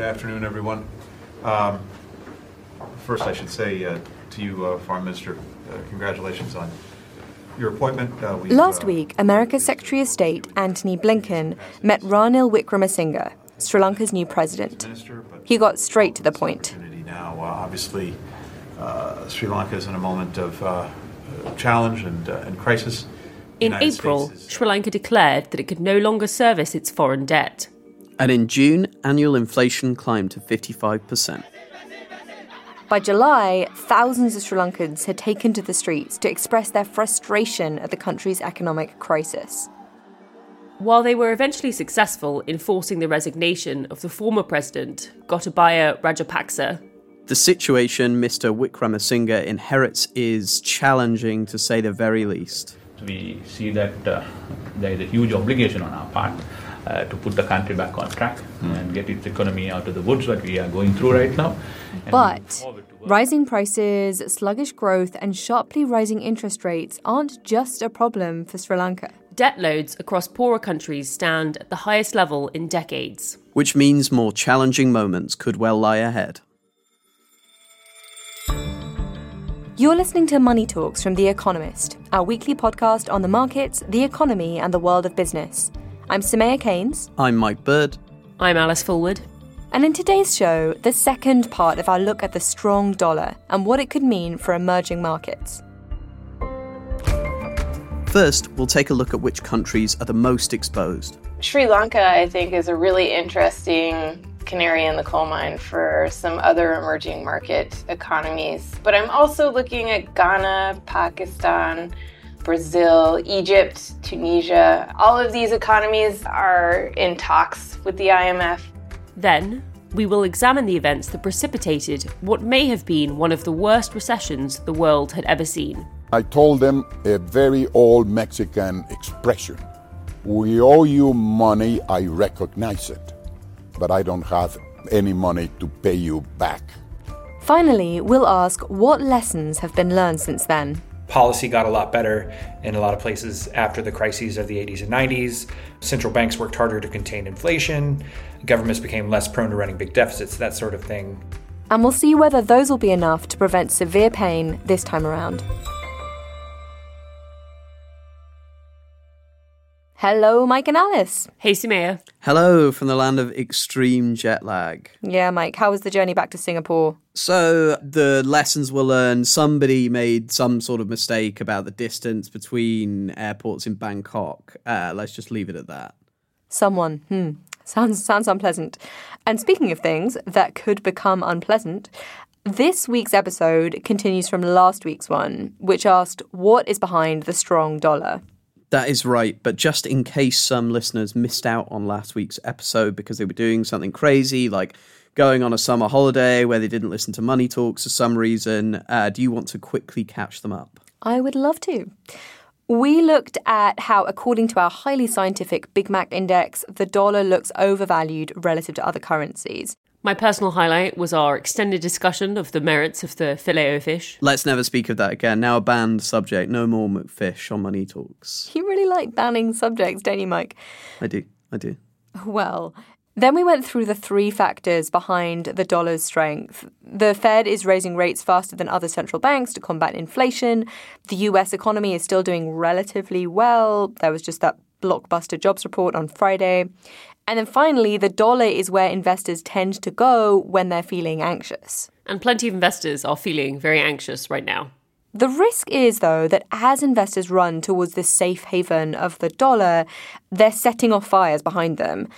Good afternoon, everyone. Um, First, I should say uh, to you, uh, Foreign Minister, uh, congratulations on your appointment. Uh, we've, Last uh, week, America's Secretary of State Antony Blinken met Ranil Wickremesinghe, Sri Lanka's new president. He got straight to the point. Now, uh, obviously, uh, Sri Lanka is in a moment of challenge and, uh, and crisis. In United April, States is- Sri Lanka declared that it could no longer service its foreign debt. And in June, annual inflation climbed to 55%. By July, thousands of Sri Lankans had taken to the streets to express their frustration at the country's economic crisis. While they were eventually successful in forcing the resignation of the former president, Gotabaya Rajapaksa, The situation Mr. Wickremesinghe inherits is challenging to say the very least. we see that uh, there is a huge obligation on our part uh, to put the country back on track and get its economy out of the woods that we are going through right now. But look forward to work- rising prices, sluggish growth, and sharply rising interest rates aren't just a problem for Sri Lanka. debt loads across poorer countries stand at the highest level in decades. Which means more challenging moments could well lie ahead. You're listening to Money Talks from The Economist, our weekly podcast on the markets, the economy, and the world of business. I'm Soumaya Keynes, I'm Mike Bird. I'm Alice Fulwood. and in today's show, the second part of our look at the strong dollar and what it could mean for emerging markets. First, we'll take a look at which countries are the most exposed. Sri Lanka, I think, is a really interesting canary in the coal mine for some other emerging market economies. But I'm also looking at Ghana, Pakistan, Brazil, Egypt, Tunisia. All of these economies are in talks with the IMF. Then, we will examine the events that precipitated what may have been one of the worst recessions the world had ever seen. I told them a very old Mexican expression We owe you money, I recognize it, but I don't have any money to pay you back. Finally, we'll ask what lessons have been learned since then. Policy got a lot better in a lot of places after the crises of the 80s and 90s. Central banks worked harder to contain inflation. Governments became less prone to running big deficits, that sort of thing. And we'll see whether those will be enough to prevent severe pain this time around. Hello, Mike and Alice. Hey, Soumaya. Hello from the land of extreme jet lag. Yeah, Mike, how was the journey back to Singapore? So, the lessons were learned. Somebody made some sort of mistake about the distance between airports in Bangkok. Uh, let's just leave it at that. Someone. Hmm. Sounds sounds unpleasant. And speaking of things that could become unpleasant, this week's episode continues from last week's one, which asked what is behind the strong dollar. That is right. But just in case some listeners missed out on last week's episode because they were doing something crazy, like going on a summer holiday where they didn't listen to Money Talks for some reason, uh, do you want to quickly catch them up? I would love to. We looked at how, according to our highly scientific Big Mac index, the dollar looks overvalued relative to other currencies. My personal highlight was our extended discussion of the merits of the filet o fish. Let's never speak of that again. Now a banned subject. No more McFish on Money Talks. You really like banning subjects, don't you, Mike? I do. I do. Well, then we went through the three factors behind the dollar's strength. The Fed is raising rates faster than other central banks to combat inflation. The US economy is still doing relatively well. There was just that blockbuster jobs report on Friday. And then finally, the dollar is where investors tend to go when they're feeling anxious. And plenty of investors are feeling very anxious right now. The risk is, though, that as investors run towards this safe haven of the dollar, they're setting off fires behind them.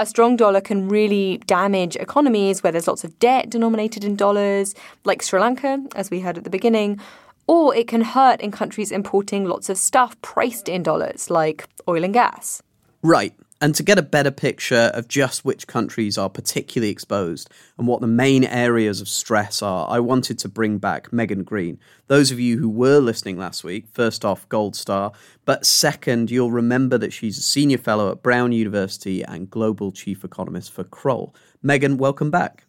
a strong dollar can really damage economies where there's lots of debt denominated in dollars, like Sri Lanka, as we heard at the beginning, or it can hurt in countries importing lots of stuff priced in dollars, like oil and gas. Right. And to get a better picture of just which countries are particularly exposed and what the main areas of stress are, I wanted to bring back Megan Greene. Those of you who were listening last week, first off, Gold Star, but second, you'll remember that she's a senior fellow at Brown University and global chief economist for Kroll. Megan, welcome back.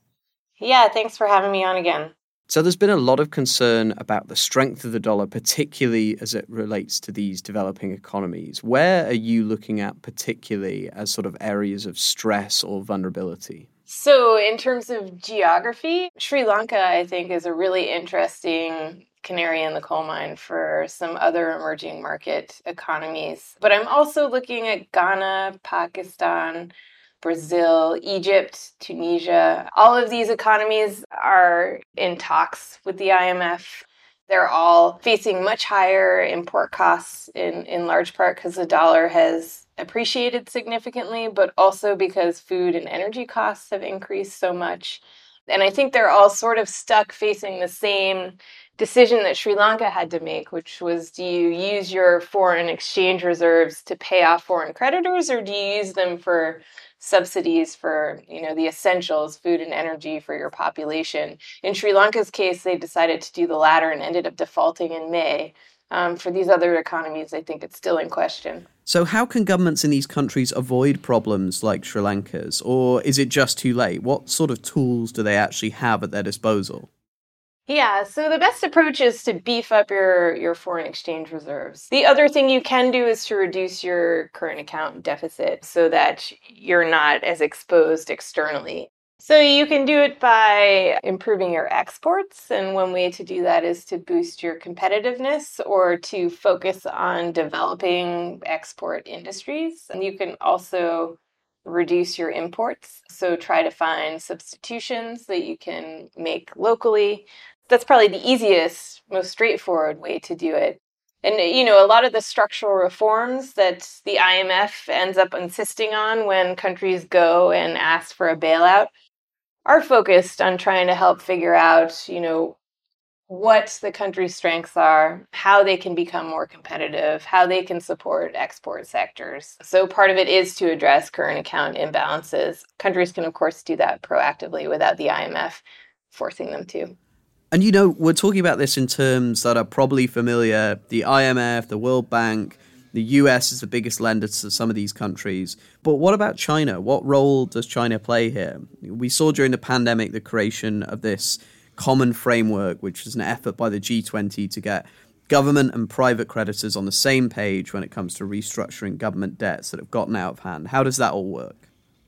Yeah, thanks for having me on again. So there's been a lot of concern about the strength of the dollar, particularly as it relates to these developing economies. Where are you looking at particularly as sort of areas of stress or vulnerability? So, in terms of geography, Sri Lanka, I think, is a really interesting canary in the coal mine for some other emerging market economies. But I'm also looking at Ghana, Pakistan, Brazil, Egypt, Tunisia. All of these economies are in talks with the IMF. They're all facing much higher import costs in, in large part because the dollar has appreciated significantly, but also because food and energy costs have increased so much. And I think they're all sort of stuck facing the same decision that Sri Lanka had to make, which was do you use your foreign exchange reserves to pay off foreign creditors or do you use them for subsidies for you know the essentials food and energy for your population. In sri lanka's case they decided to do the latter and ended up defaulting in may. Um, for these other economies i think it's still in question. So how can governments in these countries avoid problems like sri lanka's? Or is it just too late? What sort of tools do they actually have at their disposal yeah, so the best approach is to beef up your, your foreign exchange reserves. The other thing you can do is to reduce your current account deficit so that you're not as exposed externally. So you can do it by improving your exports. And one way to do that is to boost your competitiveness or to focus on developing export industries. And you can also reduce your imports. So try to find substitutions that you can make locally that's probably the easiest, most straightforward way to do it. And uh, you know, a lot of the structural reforms that the IMF ends up insisting on when countries go and ask for a bailout are focused on trying to help figure out, you know, what the country's strengths are, how they can become more competitive, how they can support export sectors. So part of it is to address current account imbalances. Countries can of course do that proactively without the IMF forcing them to. And you know, we're talking about this in terms that are probably familiar. The IMF, the World Bank, the US is the biggest lender to some of these countries. But what about China? What role does China play here? We saw during the pandemic the creation of this common framework, which is an effort by the G20 to get government and private creditors on the same page when it comes to restructuring government debts that have gotten out of hand. How does that all work?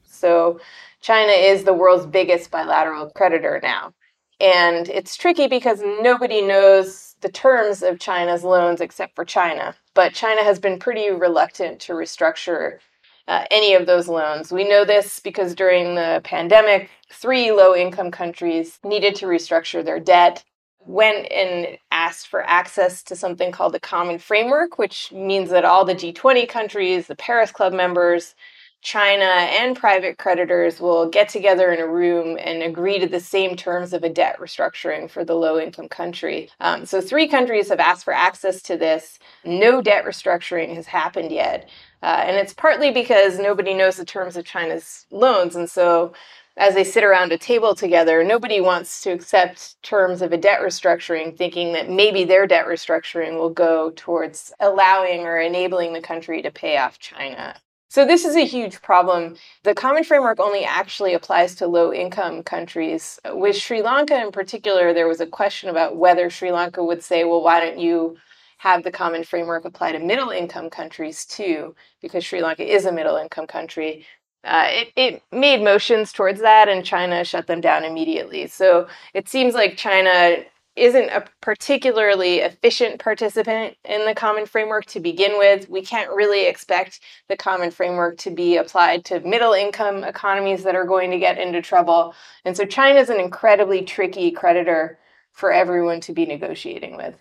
So, China is the world's biggest bilateral creditor now. And it's tricky because nobody knows the terms of China's loans except for China. But China has been pretty reluctant to restructure uh, any of those loans. We know this because during the pandemic, three low income countries needed to restructure their debt, went and asked for access to something called the Common Framework, which means that all the G20 countries, the Paris Club members, China and private creditors will get together in a room and agree to the same terms of a debt restructuring for the low income country. Um, so, three countries have asked for access to this. No debt restructuring has happened yet. Uh, and it's partly because nobody knows the terms of China's loans. And so, as they sit around a table together, nobody wants to accept terms of a debt restructuring, thinking that maybe their debt restructuring will go towards allowing or enabling the country to pay off China. So this is a huge problem. The common framework only actually applies to low income countries. With Sri Lanka in particular, there was a question about whether Sri Lanka would say, well, why don't you have the common framework apply to middle income countries too? Because Sri Lanka is a middle income country. Uh, it, it made motions towards that, and China shut them down immediately. So it seems like China isn't a particularly efficient participant in the common framework to begin with. We can't really expect the common framework to be applied to middle income economies that are going to get into trouble. And so China is an incredibly tricky creditor for everyone to be negotiating with.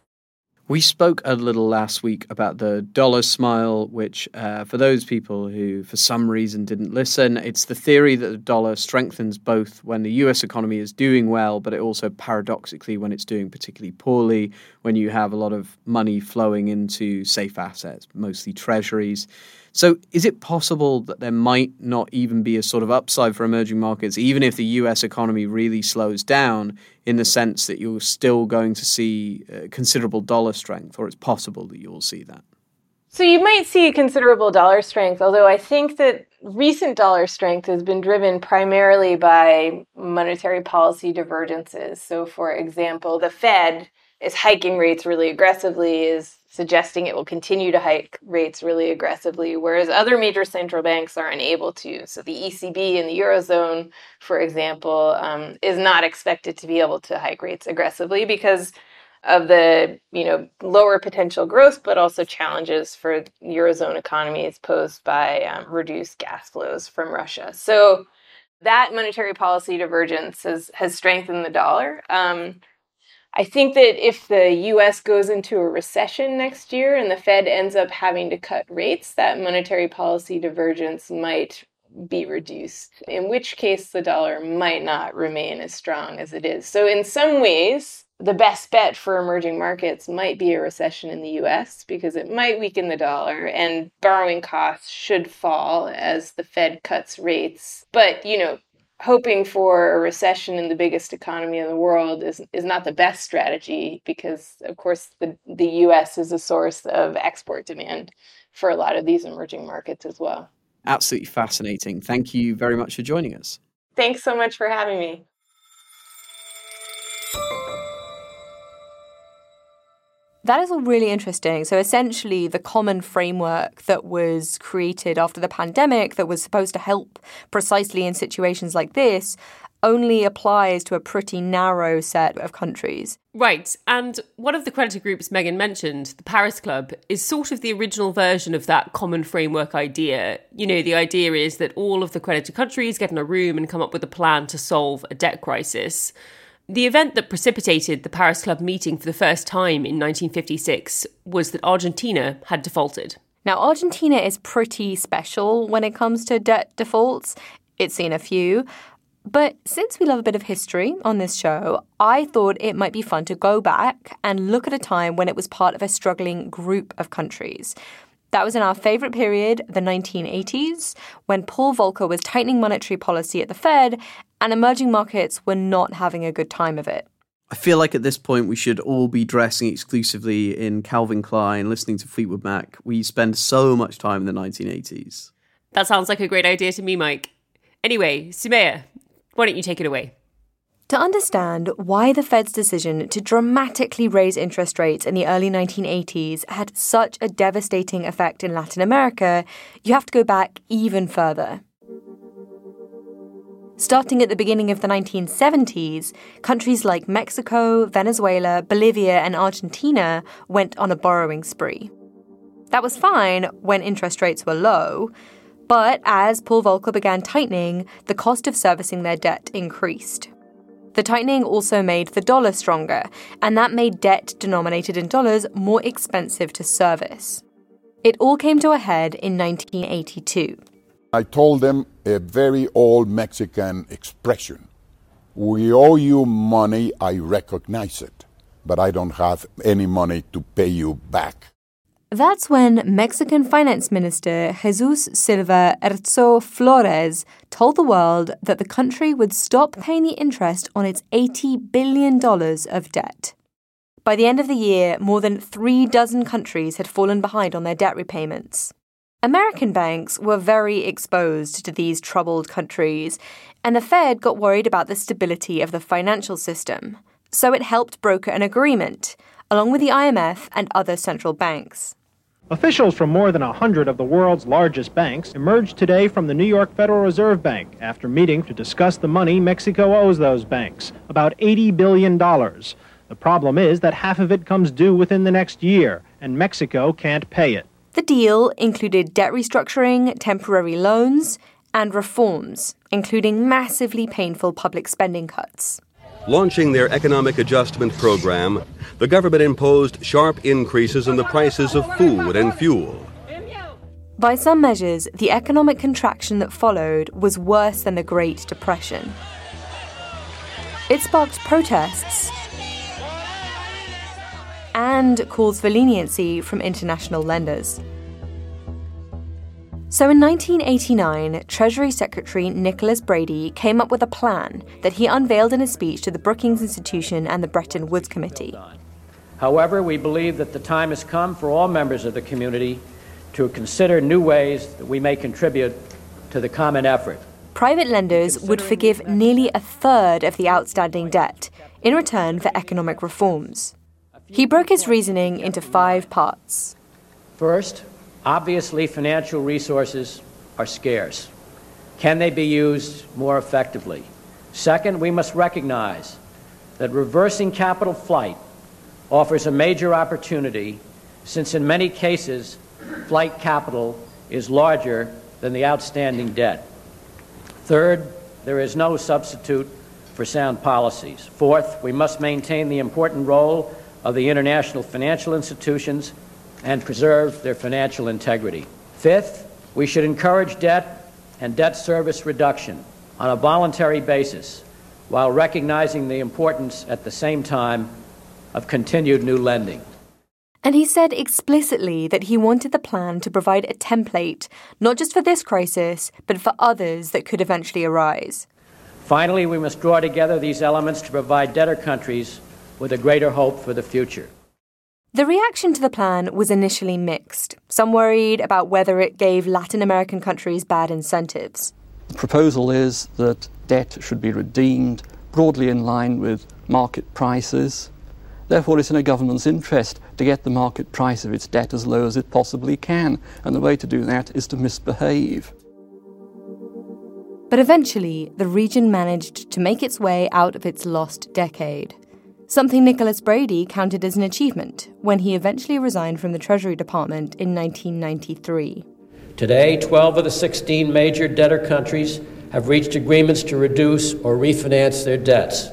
We spoke a little last week about the dollar smile, which, uh, for those people who, for some reason, didn't listen, it's the theory that the dollar strengthens both when the US economy is doing well, but it also paradoxically when it's doing particularly poorly, when you have a lot of money flowing into safe assets, mostly treasuries. So, is it possible that there might not even be a sort of upside for emerging markets, even if the US economy really slows down, in the sense that you're still going to see uh, considerable dollar strength, or it's possible that you'll see that? So, you might see considerable dollar strength, although I think that recent dollar strength has been driven primarily by monetary policy divergences. So, for example, the Fed is hiking rates really aggressively, is suggesting it will continue to hike rates really aggressively, whereas other major central banks are unable to. So the ECB in the Eurozone, for example, um, is not expected to be able to hike rates aggressively because of the you know lower potential growth, but also challenges for Eurozone economies posed by um, reduced gas flows from Russia. So that monetary policy divergence has has strengthened the dollar. Um, I think that if the US goes into a recession next year and the Fed ends up having to cut rates, that monetary policy divergence might be reduced, in which case the dollar might not remain as strong as it is. So, in some ways, the best bet for emerging markets might be a recession in the US because it might weaken the dollar and borrowing costs should fall as the Fed cuts rates. But, you know, hoping for a recession in the biggest economy in the world is is not the best strategy because of course the the US is a source of export demand for a lot of these emerging markets as well. Absolutely fascinating. Thank you very much for joining us. Thanks so much for having me. That is all really interesting. So, essentially, the common framework that was created after the pandemic that was supposed to help precisely in situations like this only applies to a pretty narrow set of countries. Right. And one of the creditor groups Megan mentioned, the Paris Club, is sort of the original version of that common framework idea. You know, the idea is that all of the creditor countries get in a room and come up with a plan to solve a debt crisis. The event that precipitated the Paris Club meeting for the first time in 1956 was that Argentina had defaulted. Now, Argentina is pretty special when it comes to debt defaults. It's seen a few. But since we love a bit of history on this show, I thought it might be fun to go back and look at a time when it was part of a struggling group of countries. That was in our favorite period, the 1980s, when Paul Volcker was tightening monetary policy at the Fed and emerging markets were not having a good time of it. I feel like at this point we should all be dressing exclusively in Calvin Klein, listening to Fleetwood Mac. We spend so much time in the 1980s. That sounds like a great idea to me, Mike. Anyway, Soumaya, why don't you take it away? To understand why the Fed's decision to dramatically raise interest rates in the early 1980s had such a devastating effect in Latin America, you have to go back even further. Starting at the beginning of the 1970s, countries like Mexico, Venezuela, Bolivia, and Argentina went on a borrowing spree. That was fine when interest rates were low, but as Paul Volcker began tightening, the cost of servicing their debt increased. The tightening also made the dollar stronger, and that made debt denominated in dollars more expensive to service. It all came to a head in 1982. I told them a very old Mexican expression We owe you money, I recognize it, but I don't have any money to pay you back. That's when Mexican Finance Minister Jesus Silva Herzog Flores told the world that the country would stop paying the interest on its $80 billion of debt. By the end of the year, more than three dozen countries had fallen behind on their debt repayments. American banks were very exposed to these troubled countries, and the Fed got worried about the stability of the financial system. So it helped broker an agreement, along with the IMF and other central banks. Officials from more than 100 of the world's largest banks emerged today from the New York Federal Reserve Bank after meeting to discuss the money Mexico owes those banks, about $80 billion. The problem is that half of it comes due within the next year, and Mexico can't pay it. The deal included debt restructuring, temporary loans, and reforms, including massively painful public spending cuts. Launching their economic adjustment program, the government imposed sharp increases in the prices of food and fuel. By some measures, the economic contraction that followed was worse than the Great Depression. It sparked protests and calls for leniency from international lenders. So in 1989, Treasury Secretary Nicholas Brady came up with a plan that he unveiled in a speech to the Brookings Institution and the Bretton Woods Committee. However, we believe that the time has come for all members of the community to consider new ways that we may contribute to the common effort. Private lenders would forgive nearly a third of the outstanding debt in return for economic reforms. He broke his reasoning into five parts. First, Obviously, financial resources are scarce. Can they be used more effectively? Second, we must recognize that reversing capital flight offers a major opportunity since, in many cases, flight capital is larger than the outstanding debt. Third, there is no substitute for sound policies. Fourth, we must maintain the important role of the international financial institutions and preserve their financial integrity. Fifth, we should encourage debt and debt service reduction on a voluntary basis while recognizing the importance at the same time of continued new lending. And he said explicitly that he wanted the plan to provide a template, not just for this crisis, but for others that could eventually arise. Finally, we must draw together these elements to provide debtor countries with a greater hope for the future. The reaction to the plan was initially mixed. Some worried about whether it gave Latin American countries bad incentives. The proposal is that debt should be redeemed broadly in line with market prices. Therefore, it's in a government's interest to get the market price of its debt as low as it possibly can, and the way to do that is to misbehave. But eventually, the region managed to make its way out of its lost decade something Nicholas Brady counted as an achievement when he eventually resigned from the Treasury Department in 1993. Today, 12 of the 16 major debtor countries have reached agreements to reduce or refinance their debts.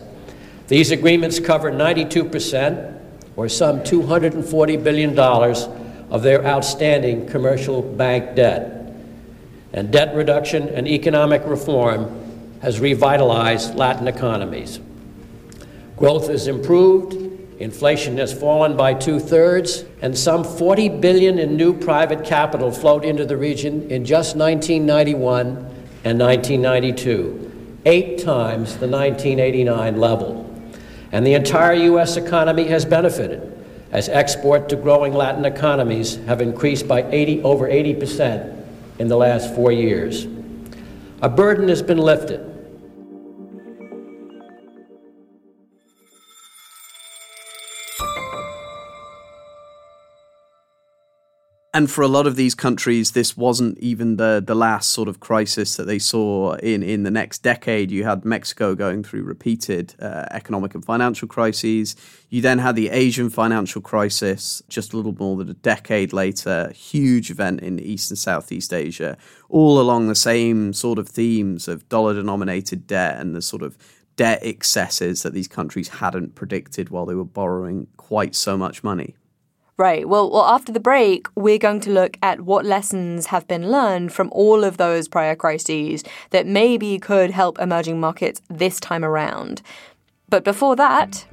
These agreements cover 92%, or some $240 billion, of their outstanding commercial bank debt. And debt reduction and economic reform has revitalized Latin economies. Growth has improved, inflation has fallen by two thirds, and some 40 billion in new private capital flowed into the region in just 1991 and 1992, eight times the 1989 level. And the entire U.S. economy has benefited as export to growing Latin economies have increased by 80, over 80% in the last four years. A burden has been lifted and for a lot of these countries, this wasn't even the the last sort of crisis that they saw in in the next decade. You had Mexico going through repeated uh, economic and financial crises. You then had the Asian financial crisis just a little more than a decade later. Huge event in East and Southeast Asia, all along the same sort of themes of dollar denominated debt and the sort of debt excesses that these countries hadn't predicted while they were borrowing quite so much money. Right. Well, well, after the break, we're going to look at what lessons have been learned from all of those prior crises that maybe could help emerging markets this time around. But before that,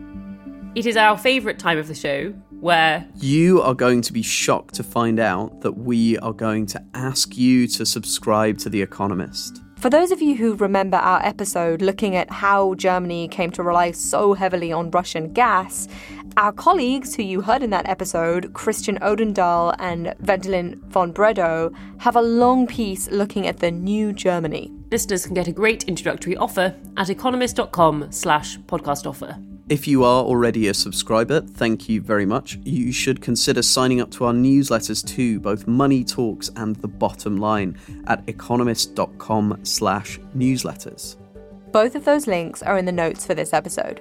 it is our favourite time of the show where you are going to be shocked to find out that we are going to ask you to subscribe to The Economist. For those of you who remember our episode looking at how Germany came to rely so heavily on Russian gas, our colleagues who you heard in that episode, Christian Odendahl and Vendeline von Bredow, have a long piece looking at the new Germany. Listeners can get a great introductory offer at economist.com slash podcast offer. If you are already a subscriber, thank you very much. You should consider signing up to our newsletters too, both Money Talks and The Bottom Line at economist.com slash newsletters. Both of those links are in the notes for this episode.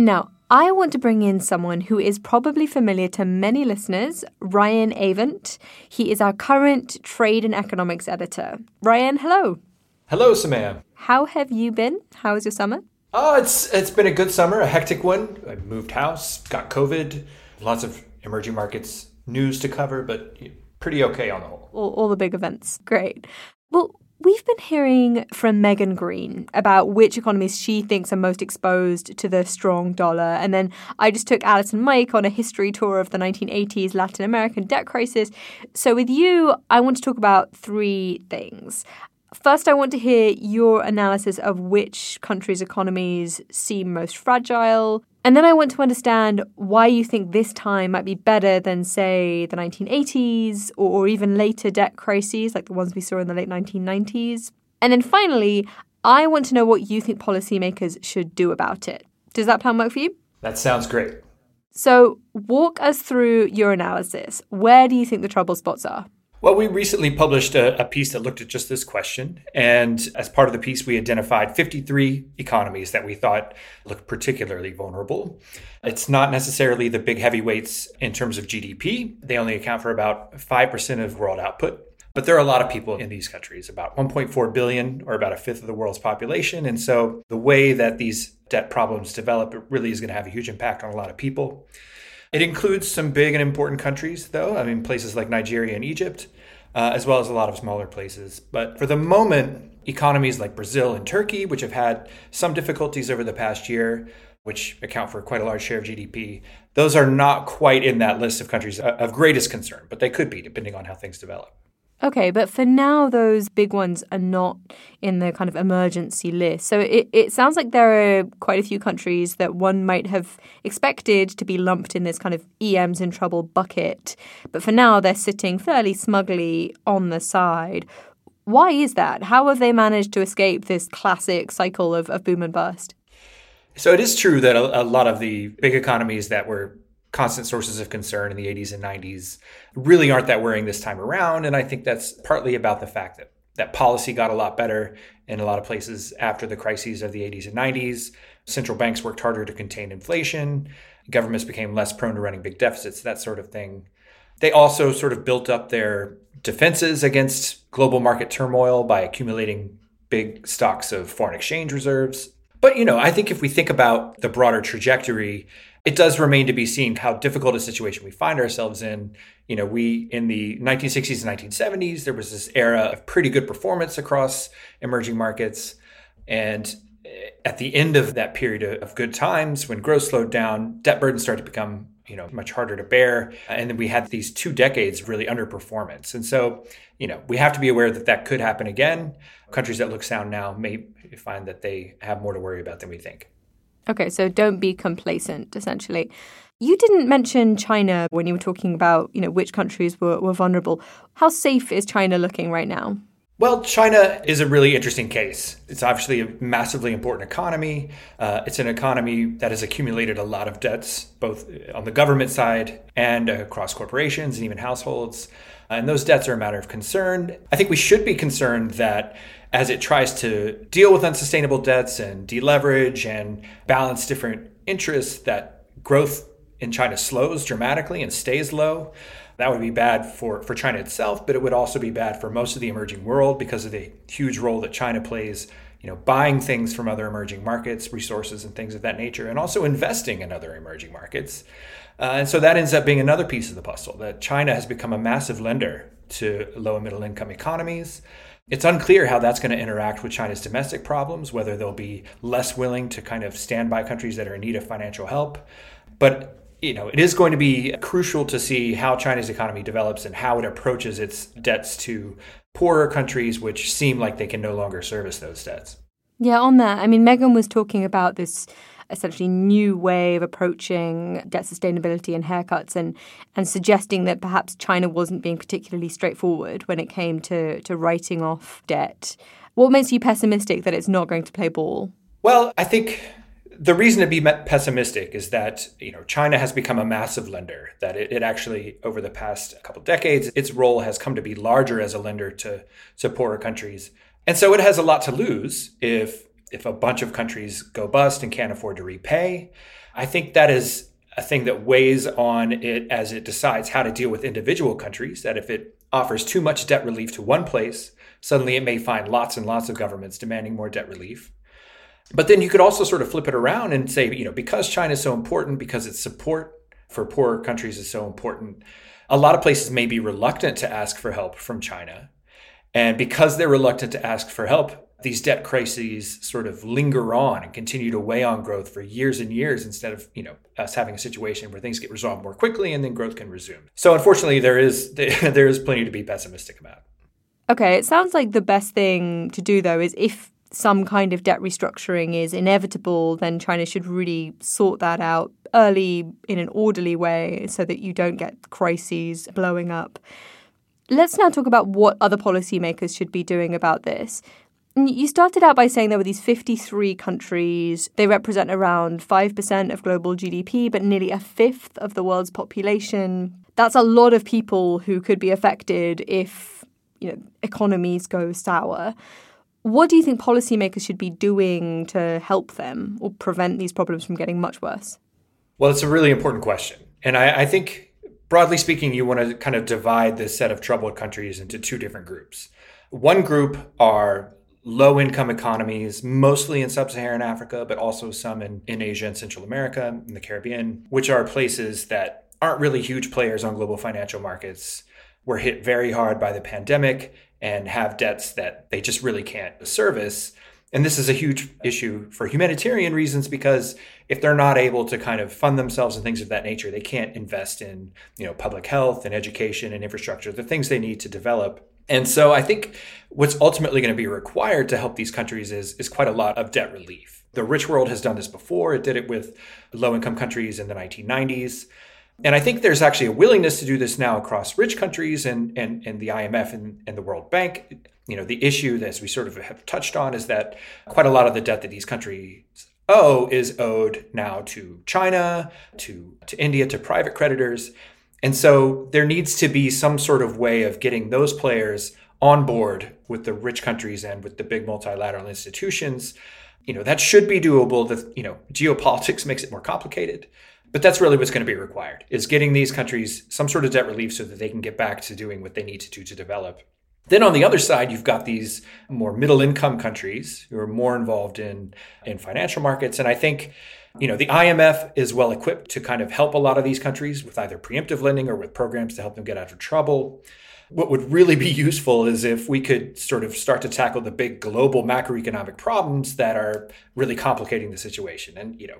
Now, I want to bring in someone who is probably familiar to many listeners, Ryan Avent. He is our current trade and economics editor. Ryan, hello. Hello, Soumaya. How have you been? How was your summer? Oh, it's it's been a good summer, a hectic one. I moved house, got COVID, lots of emerging markets news to cover, but pretty okay on the whole. All, all the big events. Great. Well, we've been hearing from Megan Greene about which economies she thinks are most exposed to the strong dollar. And then I just took Alice and Mike on a history tour of the 1980s Latin American debt crisis. So, with you, I want to talk about three things. First, I want to hear your analysis of which countries' economies seem most fragile. And then I want to understand why you think this time might be better than, say, the 1980s or, or even later debt crises like the ones we saw in the late 1990s. And then finally, I want to know what you think policymakers should do about it. Does that plan work for you? That sounds great. So, walk us through your analysis. Where do you think the trouble spots are? Well, we recently published a, a, piece that looked at just this question. And as part of the piece, we identified 53 economies that we thought looked particularly vulnerable. It's not necessarily the big heavyweights in terms of GDP, they only account for about 5% of world output. But there are a lot of people in these countries, about 1.4 billion, or about a fifth of the world's population. And so the way that these debt problems develop, it really is going to have a huge impact on a lot of people. It includes some big and important countries, though. I mean, places like Nigeria and Egypt, uh, as well as a lot of smaller places. But for the moment, economies like Brazil and Turkey, which have had some difficulties over the past year, which account for quite a large share of GDP, those are not quite in that list of countries of greatest concern, but they could be depending on how things develop. Okay, but for now, those big ones are not in the kind of emergency list. So it, it sounds like there are quite a few countries that one might have expected to be lumped in this kind of EM's in trouble bucket. But for now, they're sitting fairly smugly on the side. Why is that? How have they managed to escape this classic cycle of, of boom and bust? So it is true that a, a lot of the big economies that were constant sources of concern in the 80s and 90s really aren't that worrying this time around. And I think that's partly about the fact that that policy got a lot better in a lot of places after the crises of the 80s and 90s. Central banks worked harder to contain inflation. Governments became less prone to running big deficits, that sort of thing. They also sort of built up their defenses against global market turmoil by accumulating big stocks of foreign exchange reserves. But, you know, I think if we think about the broader trajectory, it does remain to be seen how difficult a situation we find ourselves in. You know, we in the 1960s and 1970s, there was this era of pretty good performance across emerging markets. And eh, at the end of that period of good times, when growth slowed down, debt burdens started to become you know much harder to bear and then we had these two decades of really underperformance and so you know we have to be aware that that could happen again countries that look sound now may find that they have more to worry about than we think Okay, so don't be complacent, essentially. You didn't mention China when you were talking about, you know, which countries were, were vulnerable. How safe is China looking right now? Well, China is a really interesting case. It's obviously a massively important economy. Uh, it's an economy that has accumulated a lot of debts, both on the government side and across corporations and even households. And those debts are a matter of concern. I think we should be concerned that as it tries to deal with unsustainable debts and deleverage and balance different interests, that growth in China slows dramatically and stays low. That would be bad for, for China itself, but it would also be bad for most of the emerging world because of the huge role that China plays, you know, buying things from other emerging markets, resources and things of that nature, and also investing in other emerging markets. Uh, and so that ends up being another piece of the puzzle that China has become a massive lender to low and middle income economies. It's unclear how that's going to interact with China's domestic problems, whether they'll be less willing to kind of stand by countries that are in need of financial help. But you know, it is going to be crucial to see how China's economy develops and how it approaches its debts to poorer countries, which seem like they can no longer service those debts. Yeah, on that, I mean, Megan was talking about this essentially new way of approaching debt sustainability and haircuts and and suggesting that perhaps China wasn't being particularly straightforward when it came to to writing off debt. What makes you pessimistic that it's not going to play ball? Well, I think the reason to be pessimistic is that you know China has become a massive lender. That it, it, actually over the past couple decades, its role has come to be larger as a lender to, to poorer countries, and so it has a lot to lose if if a bunch of countries go bust and can't afford to repay. I think that is a thing that weighs on it as it decides how to deal with individual countries. That if it offers too much debt relief to one place, suddenly it may find lots and lots of governments demanding more debt relief. But then you could also sort of flip it around and say, you know, because China is so important, because its support for poorer countries is so important, a lot of places may be reluctant to ask for help from China. And because they're reluctant to ask for help, these debt crises sort of linger on and continue to weigh on growth for years and years instead of you know us having a situation where things get resolved more quickly and then growth can resume. So unfortunately, there is there is plenty to be pessimistic about. Okay, it sounds like the best thing to do though is if some kind of debt restructuring is inevitable, then China should really sort that out early in an orderly way so that you don't get crises blowing up. Let's now talk about what other policymakers should be doing about this. You started out by saying there were these 53 countries. They represent around 5% of global GDP, but nearly a fifth of the world's population. That's a lot of people who could be affected if you know, economies go sour. What do you think policymakers should be doing to help them or prevent these problems from getting much worse? Well, it's a really important question. And I, I think, broadly speaking, you want to kind of divide this set of troubled countries into two different groups. One group are low income economies, mostly in sub Saharan Africa, but also some in, in Asia and Central America and the Caribbean, which are places that aren't really huge players on global financial markets, were hit very hard by the pandemic and have debts that they just really can't service. And this is a huge issue for humanitarian reasons because if they're not able to kind of fund themselves and things of that nature, they can't invest in, you know, public health and education and infrastructure, the things they need to develop and so I think what's ultimately going to be required to help these countries is, is quite a lot of debt relief. The rich world has done this before. It did it with low income countries in the 1990s. And I think there's actually a willingness to do this now across rich countries and, and, and the IMF and, and the World Bank. You know, the issue, as we sort of have touched on, is that quite a lot of the debt that these countries owe is owed now to China, to, to India, to private creditors. And so there needs to be some sort of way of getting those players on board with the rich countries and with the big multilateral institutions. You know, that should be doable. The, you know, geopolitics makes it more complicated, but that's really what's going to be required is getting these countries some sort of debt relief so that they can get back to doing what they need to do to develop. Then on the other side, you've got these more middle income countries who are more involved in, in financial markets. And I think you know, the IMF is well equipped to kind of help a lot of these countries with either preemptive lending or with programs to help them get out of trouble. What would really be useful is if we could sort of start to tackle the big global macroeconomic problems that are really complicating the situation. And, you know,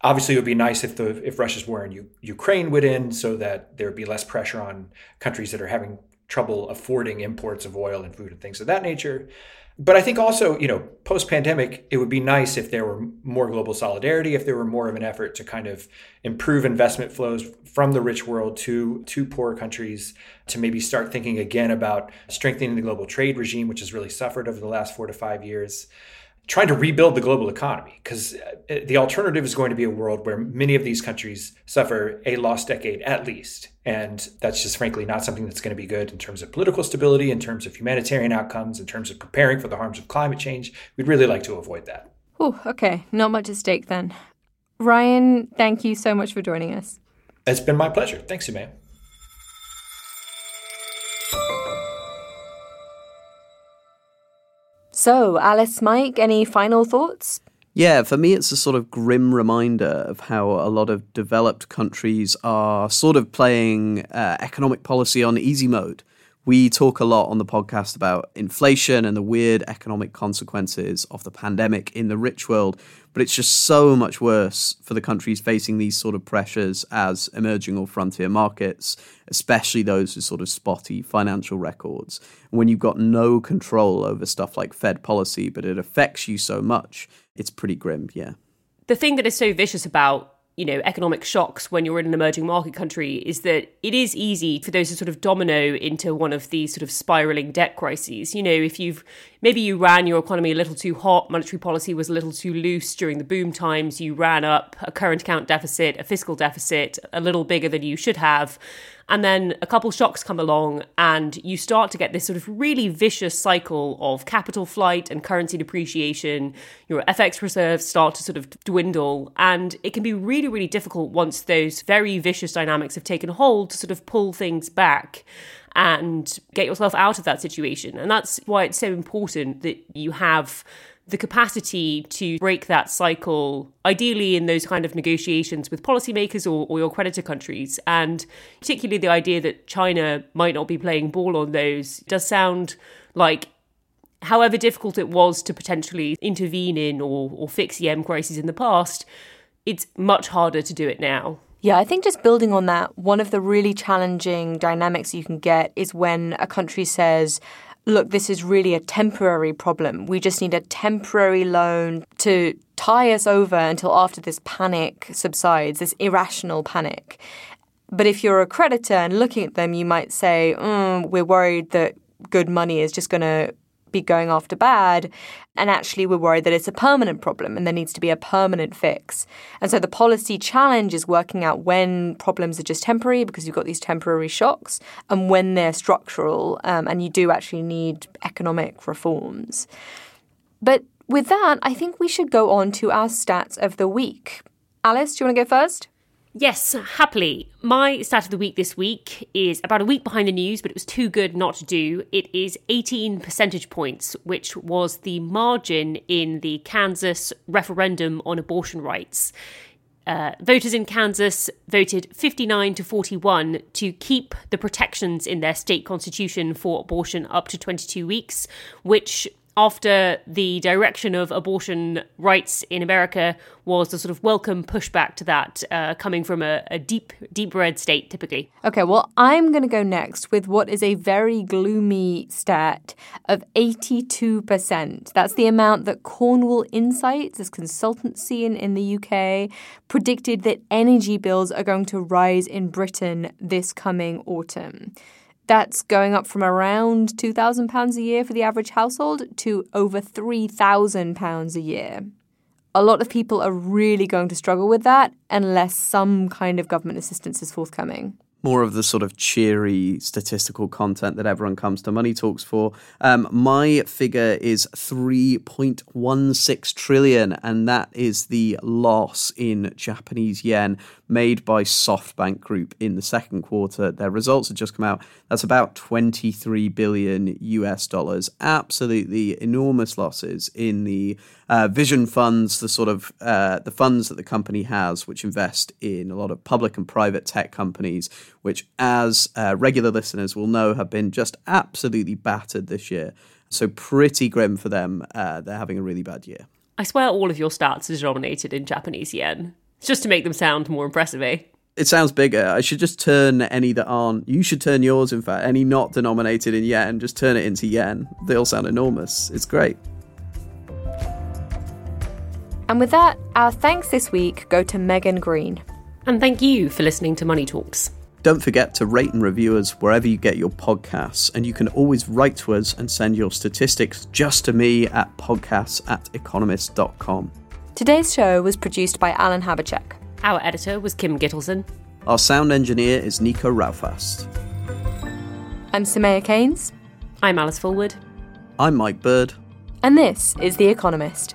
obviously it would be nice if the if Russia's war in U- Ukraine would end so that there would be less pressure on countries that are having trouble affording imports of oil and food and things of that nature. But I think also, you know, post pandemic, it would be nice if there were more global solidarity, if there were more of an effort to kind of improve investment flows from the rich world to to poor countries, to maybe start thinking again about strengthening the global trade regime, which has really suffered over the last four to five years trying to rebuild the global economy because uh, the alternative is going to be a world where many of these countries suffer a lost decade at least. And that's just frankly not something that's going to be good in terms of political stability, in terms of humanitarian outcomes, in terms of preparing for the harms of climate change. We'd really like to avoid that. Oh, okay. Not much at stake then. Ryan, thank you so much for joining us. It's been my pleasure. Thanks, Soumaya. So, Alice, Mike, any final thoughts? Yeah, for me, it's a sort of grim reminder of how a lot of developed countries are sort of playing uh, economic policy on easy mode, We talk a lot on the podcast about inflation and the weird economic consequences of the pandemic in the rich world, but it's just so much worse for the countries facing these sort of pressures as emerging or frontier markets, especially those with sort of spotty financial records. And when you've got no control over stuff like Fed policy, but it affects you so much, it's pretty grim, yeah. The thing that is so vicious about you know economic shocks when you're in an emerging market country is that it is easy for those to sort of domino into one of these sort of spiraling debt crises. You know if you've maybe you ran your economy a little too hot monetary policy was a little too loose during the boom times you ran up a current account deficit a fiscal deficit a little bigger than you should have and then a couple shocks come along, and you start to get this sort of really vicious cycle of capital flight and currency depreciation. Your FX reserves start to sort of dwindle, and it can be really, really difficult once those very vicious dynamics have taken hold to sort of pull things back and get yourself out of that situation. And that's why it's so important that you have the capacity to break that cycle, ideally in those kind of negotiations with policymakers or, or, your creditor countries. And particularly the idea that China might not be playing ball on those does sound like, however difficult it was to potentially intervene in or, or fix EM crises in the past, it's much harder to do it now. Yeah, I think just building on that, one of the really challenging dynamics you can get is when a country says, look, this is really a temporary problem. We just need a temporary loan to tie us over until after this panic subsides, this irrational panic. But if you're a creditor and looking at them, you might say, mm, we're worried that good money is just going to be going after bad. And actually, we're worried that it's a permanent problem and there needs to be a permanent fix. And so the policy challenge is working out when problems are just temporary because you've got these temporary shocks and when they're structural um, and you do actually need economic reforms. But with that, I think we should go on to our stats of the week. Alice, do you want to go first? Yes, happily. My stat of the week this week is about a week behind the news, but it was too good not to do. It is 18 percentage points, which was the margin in the Kansas referendum on abortion rights. Uh, voters in Kansas voted 59 to 41 to keep the protections in their state constitution for abortion up to 22 weeks, which after the direction of abortion rights in America was a sort of welcome pushback to that, uh, coming from a, a, deep, deep red state typically. Okay, well, I'm going to go next with what is a very gloomy stat of 82%. That's the amount that Cornwall Insights, this consultancy in, in the UK, predicted that energy bills are going to rise in Britain this coming autumn. That's going up from around £2,000 a year for the average household to over £3,000 a year. A lot of people are really going to struggle with that unless some kind of government assistance is forthcoming more of the sort of cheery statistical content that everyone comes to Money Talks for. Um, my figure is 3.16 trillion, and that is the loss in Japanese yen made by SoftBank Group in the second quarter. Their results have just come out. That's about 23 billion US dollars. Absolutely enormous losses in the uh, vision funds, the sort of uh, the funds that the company has, which invest in a lot of public and private tech companies, which, as uh, regular listeners will know, have been just absolutely battered this year. So pretty grim for them. Uh, they're having a really bad year. I swear all of your stats are denominated in Japanese yen, just to make them sound more impressive, eh? It sounds bigger. I should just turn any that aren't. You should turn yours, in fact, any not denominated in yen, just turn it into yen. They'll sound enormous. It's great. And with that, our thanks this week go to Megan Greene. And thank you for listening to Money Talks. Don't forget to rate and review us wherever you get your podcasts, and you can always write to us and send your statistics just to me at podcasts at economist.com. Today's show was produced by Alan Habacek. Our editor was Kim Gittleson. Our sound engineer is Nico Rofast. I'm Soumaya Keynes. I'm Alice Fulwood. I'm Mike Bird. And this is The Economist.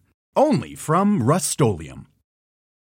Only from Rust